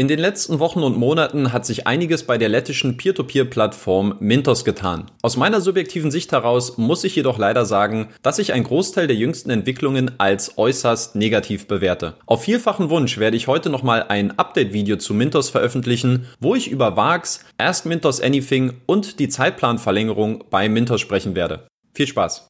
In den letzten Wochen und Monaten hat sich einiges bei der lettischen Peer-to-Peer-Plattform Mintos getan. Aus meiner subjektiven Sicht heraus muss ich jedoch leider sagen, dass ich einen Großteil der jüngsten Entwicklungen als äußerst negativ bewerte. Auf vielfachen Wunsch werde ich heute nochmal ein Update-Video zu Mintos veröffentlichen, wo ich über VAX, Ask Mintos Anything und die Zeitplanverlängerung bei Mintos sprechen werde. Viel Spaß!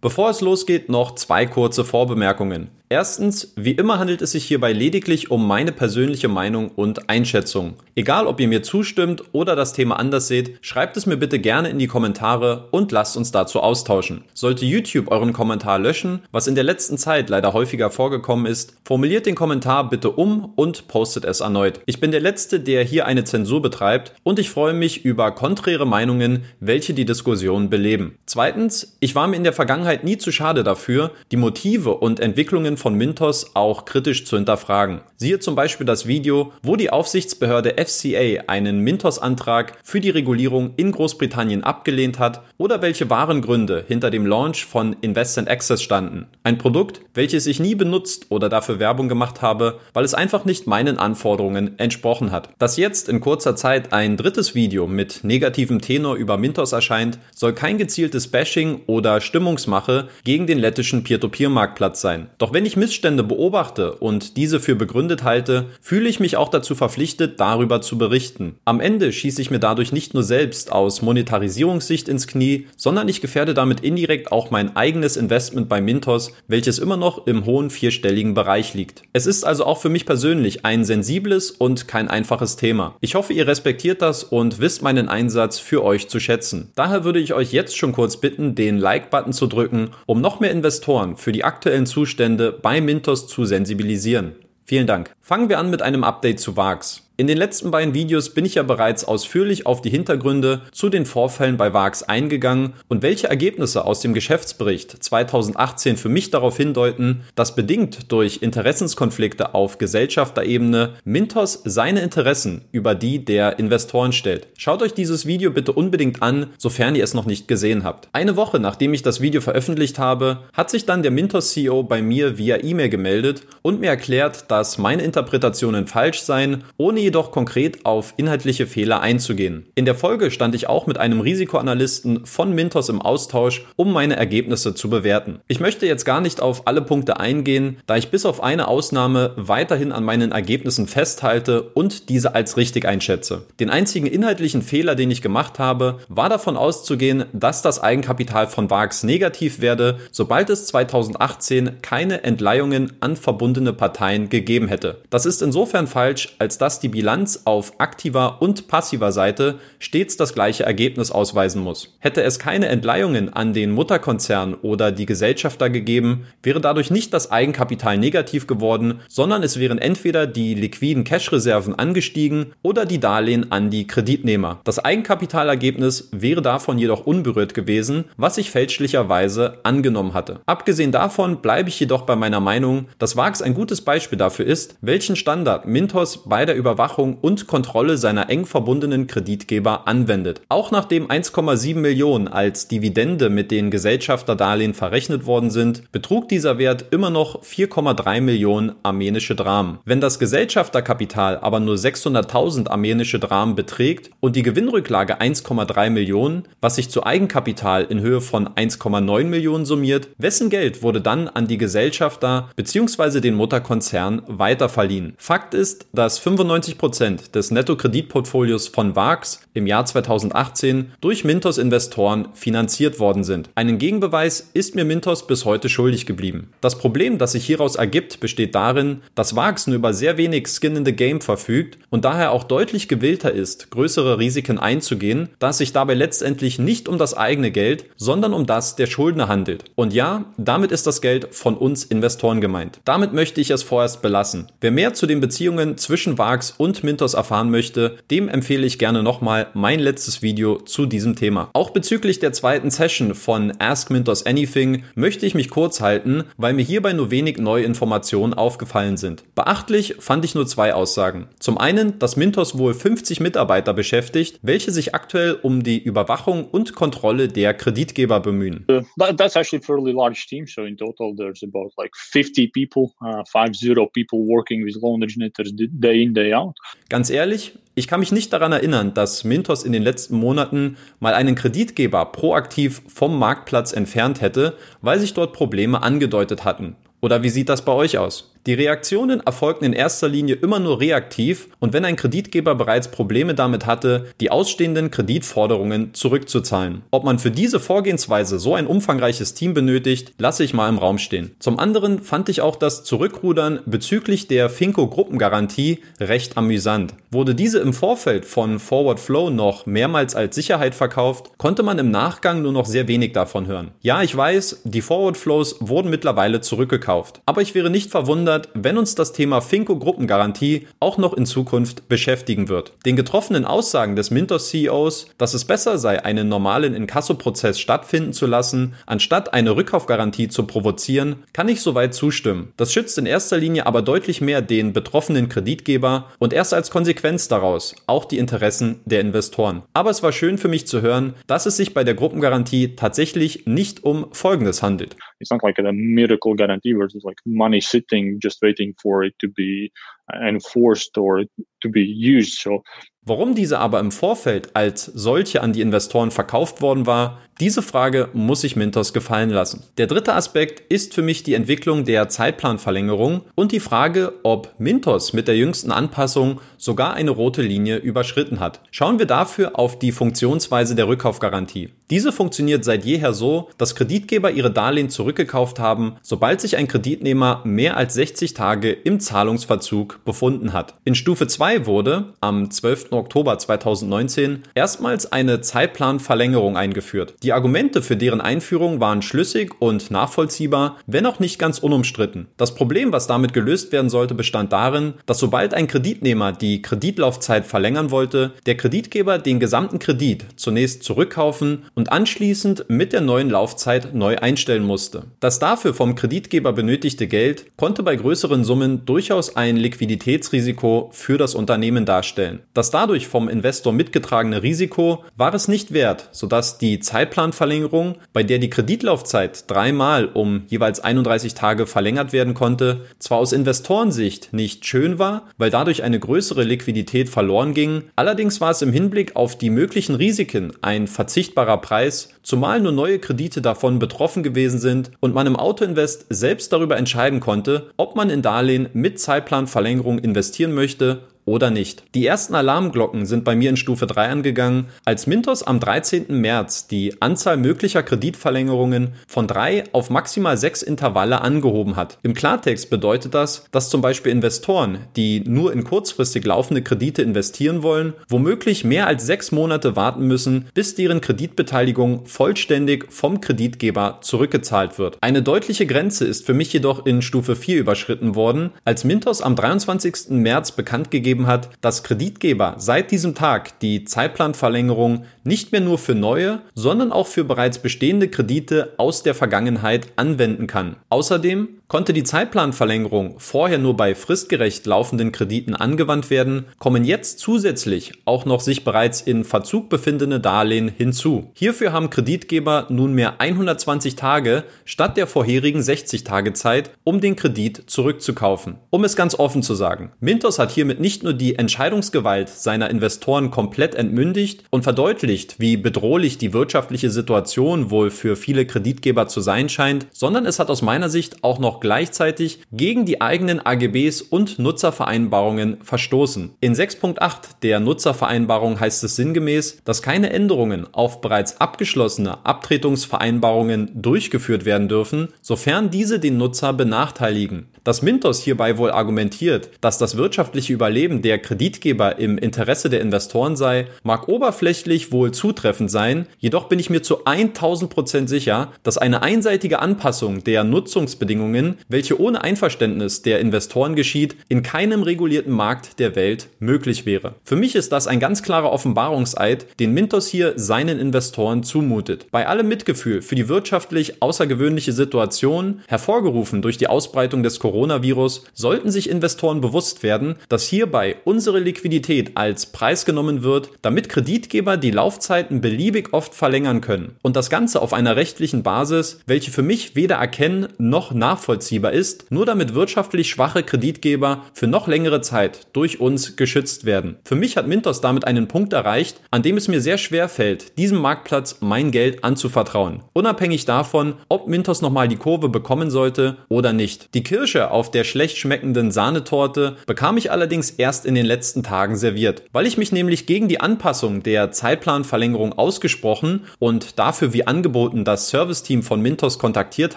Bevor es losgeht, noch zwei kurze Vorbemerkungen. Erstens, wie immer handelt es sich hierbei lediglich um meine persönliche Meinung und Einschätzung. Egal, ob ihr mir zustimmt oder das Thema anders seht, schreibt es mir bitte gerne in die Kommentare und lasst uns dazu austauschen. Sollte YouTube euren Kommentar löschen, was in der letzten Zeit leider häufiger vorgekommen ist, formuliert den Kommentar bitte um und postet es erneut. Ich bin der Letzte, der hier eine Zensur betreibt und ich freue mich über konträre Meinungen, welche die Diskussion beleben. Zweitens, ich war mir in der Vergangenheit nie zu schade dafür, die Motive und Entwicklungen von Mintos auch kritisch zu hinterfragen. Siehe zum Beispiel das Video, wo die Aufsichtsbehörde FCA einen Mintos-Antrag für die Regulierung in Großbritannien abgelehnt hat oder welche wahren Gründe hinter dem Launch von Invest Access standen. Ein Produkt, welches ich nie benutzt oder dafür Werbung gemacht habe, weil es einfach nicht meinen Anforderungen entsprochen hat. Dass jetzt in kurzer Zeit ein drittes Video mit negativem Tenor über Mintos erscheint, soll kein gezieltes Bashing oder Stimmungsmache gegen den lettischen Peer-to-Peer-Marktplatz sein. Doch wenn ich Missstände beobachte und diese für begründet halte, fühle ich mich auch dazu verpflichtet, darüber zu berichten. Am Ende schieße ich mir dadurch nicht nur selbst aus Monetarisierungssicht ins Knie, sondern ich gefährde damit indirekt auch mein eigenes Investment bei Mintos, welches immer noch im hohen vierstelligen Bereich liegt. Es ist also auch für mich persönlich ein sensibles und kein einfaches Thema. Ich hoffe, ihr respektiert das und wisst meinen Einsatz für euch zu schätzen. Daher würde ich euch jetzt schon kurz bitten, den Like-Button zu drücken, um noch mehr Investoren für die aktuellen Zustände bei Mintos zu sensibilisieren. Vielen Dank. Fangen wir an mit einem Update zu VAX. In den letzten beiden Videos bin ich ja bereits ausführlich auf die Hintergründe zu den Vorfällen bei VAX eingegangen und welche Ergebnisse aus dem Geschäftsbericht 2018 für mich darauf hindeuten, dass bedingt durch Interessenskonflikte auf Gesellschafterebene Mintos seine Interessen über die der Investoren stellt. Schaut euch dieses Video bitte unbedingt an, sofern ihr es noch nicht gesehen habt. Eine Woche nachdem ich das Video veröffentlicht habe, hat sich dann der Mintos CEO bei mir via E-Mail gemeldet und mir erklärt, dass meine Interpretationen falsch seien, ohne jedoch konkret auf inhaltliche Fehler einzugehen. In der Folge stand ich auch mit einem Risikoanalysten von Mintos im Austausch, um meine Ergebnisse zu bewerten. Ich möchte jetzt gar nicht auf alle Punkte eingehen, da ich bis auf eine Ausnahme weiterhin an meinen Ergebnissen festhalte und diese als richtig einschätze. Den einzigen inhaltlichen Fehler, den ich gemacht habe, war davon auszugehen, dass das Eigenkapital von VAX negativ werde, sobald es 2018 keine Entleihungen an verbundene Parteien gegeben hätte. Das ist insofern falsch, als dass die Bilanz auf aktiver und passiver Seite stets das gleiche Ergebnis ausweisen muss. Hätte es keine Entleihungen an den Mutterkonzern oder die Gesellschafter gegeben, wäre dadurch nicht das Eigenkapital negativ geworden, sondern es wären entweder die liquiden Cash-Reserven angestiegen oder die Darlehen an die Kreditnehmer. Das Eigenkapitalergebnis wäre davon jedoch unberührt gewesen, was ich fälschlicherweise angenommen hatte. Abgesehen davon bleibe ich jedoch bei meiner Meinung, dass VAX ein gutes Beispiel dafür ist, welchen Standard Mintos bei der Überwachung Überwachung und Kontrolle seiner eng verbundenen Kreditgeber anwendet. Auch nachdem 1,7 Millionen als Dividende mit den Gesellschafterdarlehen verrechnet worden sind, betrug dieser Wert immer noch 4,3 Millionen armenische Dramen. Wenn das Gesellschafterkapital aber nur 600.000 armenische Dramen beträgt und die Gewinnrücklage 1,3 Millionen, was sich zu Eigenkapital in Höhe von 1,9 Millionen summiert, wessen Geld wurde dann an die Gesellschafter bzw. den Mutterkonzern weiterverliehen? Fakt ist, dass 95 Prozent des Nettokreditportfolios von VAX im Jahr 2018 durch Mintos Investoren finanziert worden sind. Einen Gegenbeweis ist mir Mintos bis heute schuldig geblieben. Das Problem, das sich hieraus ergibt, besteht darin, dass VAX nur über sehr wenig Skin in the Game verfügt und daher auch deutlich gewillter ist, größere Risiken einzugehen, da es sich dabei letztendlich nicht um das eigene Geld, sondern um das der Schuldner handelt. Und ja, damit ist das Geld von uns Investoren gemeint. Damit möchte ich es vorerst belassen. Wer mehr zu den Beziehungen zwischen VAX und Mintos erfahren möchte, dem empfehle ich gerne nochmal mein letztes Video zu diesem Thema. Auch bezüglich der zweiten Session von Ask Mintos Anything möchte ich mich kurz halten, weil mir hierbei nur wenig neue Informationen aufgefallen sind. Beachtlich fand ich nur zwei Aussagen. Zum einen, dass Mintos wohl 50 Mitarbeiter beschäftigt, welche sich aktuell um die Überwachung und Kontrolle der Kreditgeber bemühen. Uh, that's actually a fairly large team. So in total, there's about like 50 people, uh, five zero people working with loan originators day in, day out. Ganz ehrlich, ich kann mich nicht daran erinnern, dass Mintos in den letzten Monaten mal einen Kreditgeber proaktiv vom Marktplatz entfernt hätte, weil sich dort Probleme angedeutet hatten. Oder wie sieht das bei euch aus? Die Reaktionen erfolgten in erster Linie immer nur reaktiv und wenn ein Kreditgeber bereits Probleme damit hatte, die ausstehenden Kreditforderungen zurückzuzahlen. Ob man für diese Vorgehensweise so ein umfangreiches Team benötigt, lasse ich mal im Raum stehen. Zum anderen fand ich auch das Zurückrudern bezüglich der Finco-Gruppengarantie recht amüsant. Wurde diese im Vorfeld von Forward Flow noch mehrmals als Sicherheit verkauft, konnte man im Nachgang nur noch sehr wenig davon hören. Ja, ich weiß, die Forward Flows wurden mittlerweile zurückgekauft, aber ich wäre nicht verwundert, verwundert, wenn uns das Thema Finco-Gruppengarantie auch noch in Zukunft beschäftigen wird. Den getroffenen Aussagen des Mintos-CEOs, dass es besser sei, einen normalen Inkasso-Prozess stattfinden zu lassen, anstatt eine Rückkaufgarantie zu provozieren, kann ich soweit zustimmen. Das schützt in erster Linie aber deutlich mehr den betroffenen Kreditgeber und erst als Konsequenz daraus auch die Interessen der Investoren. Aber es war schön für mich zu hören, dass es sich bei der Gruppengarantie tatsächlich nicht um Folgendes handelt. It's not like a miracle guarantee where it's like money sitting just waiting for it to be enforced or to be used. So Warum diese aber im Vorfeld als solche an die Investoren verkauft worden war, diese Frage muss sich Mintos gefallen lassen. Der dritte Aspekt ist für mich die Entwicklung der Zeitplanverlängerung und die Frage, ob Mintos mit der jüngsten Anpassung sogar eine rote Linie überschritten hat. Schauen wir dafür auf die Funktionsweise der Rückkaufgarantie. Diese funktioniert seit jeher so, dass Kreditgeber ihre Darlehen zurückgekauft haben, sobald sich ein Kreditnehmer mehr als 60 Tage im Zahlungsverzug befunden hat. In Stufe 2 wurde am 12. Oktober 2019 erstmals eine Zeitplanverlängerung eingeführt. Die Argumente für deren Einführung waren schlüssig und nachvollziehbar, wenn auch nicht ganz unumstritten. Das Problem, was damit gelöst werden sollte, bestand darin, dass sobald ein Kreditnehmer die Kreditlaufzeit verlängern wollte, der Kreditgeber den gesamten Kredit zunächst zurückkaufen und anschließend mit der neuen Laufzeit neu einstellen musste. Das dafür vom Kreditgeber benötigte Geld konnte bei größeren Summen durchaus ein Liquiditätsrisiko für das Unternehmen darstellen. Das dadurch vom Investor mitgetragene Risiko war es nicht wert, sodass die Zeitplanverlängerung, bei der die Kreditlaufzeit dreimal um jeweils 31 Tage verlängert werden konnte, zwar aus Investorensicht nicht schön war, weil dadurch eine größere Liquidität verloren ging, allerdings war es im Hinblick auf die möglichen Risiken ein verzichtbarer Preis, zumal nur neue Kredite davon betroffen gewesen sind und man im Autoinvest selbst darüber entscheiden konnte, ob man in Darlehen mit Zeitplanverlängerung investieren möchte oder nicht. Die ersten Alarmglocken sind bei mir in Stufe 3 angegangen, als Mintos am 13. März die Anzahl möglicher Kreditverlängerungen von drei auf maximal sechs Intervalle angehoben hat. Im Klartext bedeutet das, dass zum Beispiel Investoren, die nur in kurzfristig laufende Kredite investieren wollen, womöglich mehr als sechs Monate warten müssen, bis deren Kreditbeteiligung vollständig vom Kreditgeber zurückgezahlt wird. Eine deutliche Grenze ist für mich jedoch in Stufe 4 überschritten worden, als Mintos am 23. März bekannt gegeben gegeben hat, dass Kreditgeber seit diesem Tag die Zeitplanverlängerung nicht mehr nur für neue, sondern auch für bereits bestehende Kredite aus der Vergangenheit anwenden kann. Außerdem Konnte die Zeitplanverlängerung vorher nur bei fristgerecht laufenden Krediten angewandt werden, kommen jetzt zusätzlich auch noch sich bereits in Verzug befindende Darlehen hinzu. Hierfür haben Kreditgeber nunmehr 120 Tage statt der vorherigen 60 Tage Zeit, um den Kredit zurückzukaufen. Um es ganz offen zu sagen, Mintos hat hiermit nicht nur die Entscheidungsgewalt seiner Investoren komplett entmündigt und verdeutlicht, wie bedrohlich die wirtschaftliche Situation wohl für viele Kreditgeber zu sein scheint, sondern es hat aus meiner Sicht auch noch gleichzeitig gegen die eigenen AGBs und Nutzervereinbarungen verstoßen. In 6.8 der Nutzervereinbarung heißt es sinngemäß, dass keine Änderungen auf bereits abgeschlossene Abtretungsvereinbarungen durchgeführt werden dürfen, sofern diese den Nutzer benachteiligen. Dass Mintos hierbei wohl argumentiert, dass das wirtschaftliche Überleben der Kreditgeber im Interesse der Investoren sei, mag oberflächlich wohl zutreffend sein, jedoch bin ich mir zu 1000 Prozent sicher, dass eine einseitige Anpassung der Nutzungsbedingungen, welche ohne Einverständnis der Investoren geschieht, in keinem regulierten Markt der Welt möglich wäre. Für mich ist das ein ganz klarer Offenbarungseid, den Mintos hier seinen Investoren zumutet. Bei allem Mitgefühl für die wirtschaftlich außergewöhnliche Situation, hervorgerufen durch die Ausbreitung des Coronavirus, sollten sich Investoren bewusst werden, dass hierbei unsere Liquidität als Preis genommen wird, damit Kreditgeber die Laufzeiten beliebig oft verlängern können. Und das Ganze auf einer rechtlichen Basis, welche für mich weder erkennen noch nachvollziehbar ist, nur damit wirtschaftlich schwache Kreditgeber für noch längere Zeit durch uns geschützt werden. Für mich hat Mintos damit einen Punkt erreicht, an dem es mir sehr schwer fällt, diesem Marktplatz mein Geld anzuvertrauen. Unabhängig davon, ob Mintos nochmal die Kurve bekommen sollte oder nicht. Die Kirsche auf der schlecht schmeckenden Sahnetorte bekam ich allerdings erst in den letzten Tagen serviert, weil ich mich nämlich gegen die Anpassung der Zeitplanverlängerung ausgesprochen und dafür wie angeboten das Serviceteam von Mintos kontaktiert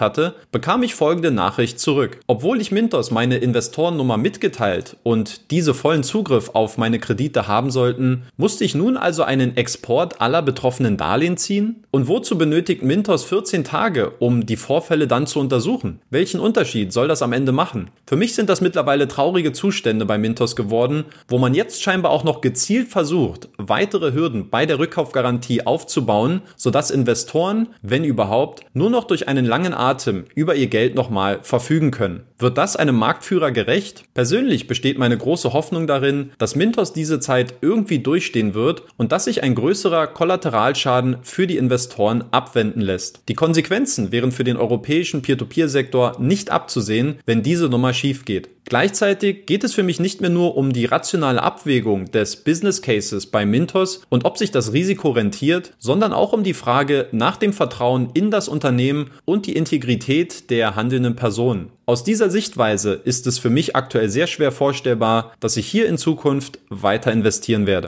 hatte, bekam ich folgende Nachricht zurück. Obwohl ich Mintos meine Investorennummer mitgeteilt und diese vollen Zugriff auf meine Kredite haben sollten, musste ich nun also einen Export aller betroffenen Darlehen ziehen? Und wozu benötigt Mintos 14 Tage, um die Vorfälle dann zu untersuchen? Welchen Unterschied soll das am Ende machen? Für mich sind das mittlerweile traurige Zustände bei Mintos geworden, wo man jetzt scheinbar auch noch gezielt versucht, weitere Hürden bei der Rückkaufgarantie aufzubauen, sodass Investoren, wenn überhaupt, nur noch durch einen langen Atem über ihr Geld nochmal verfügen können. Wird das einem Marktführer gerecht? Persönlich besteht meine große Hoffnung darin, dass Mintos diese Zeit irgendwie durchstehen wird und dass sich ein größerer Kollateralschaden für die Investoren abwenden lässt. Die Konsequenzen wären für den europäischen Peer-to-Peer-Sektor nicht abzusehen, wenn diese Nummer schief geht. Gleichzeitig geht es für mich nicht mehr nur um die rationale Abwägung des Business Cases bei Mintos und ob sich das Risiko rentiert, sondern auch um die Frage nach dem Vertrauen in das Unternehmen und die Integrität der handelnden Personen. Aus dieser Sichtweise ist es für mich aktuell sehr schwer vorstellbar, dass ich hier in Zukunft weiter investieren werde.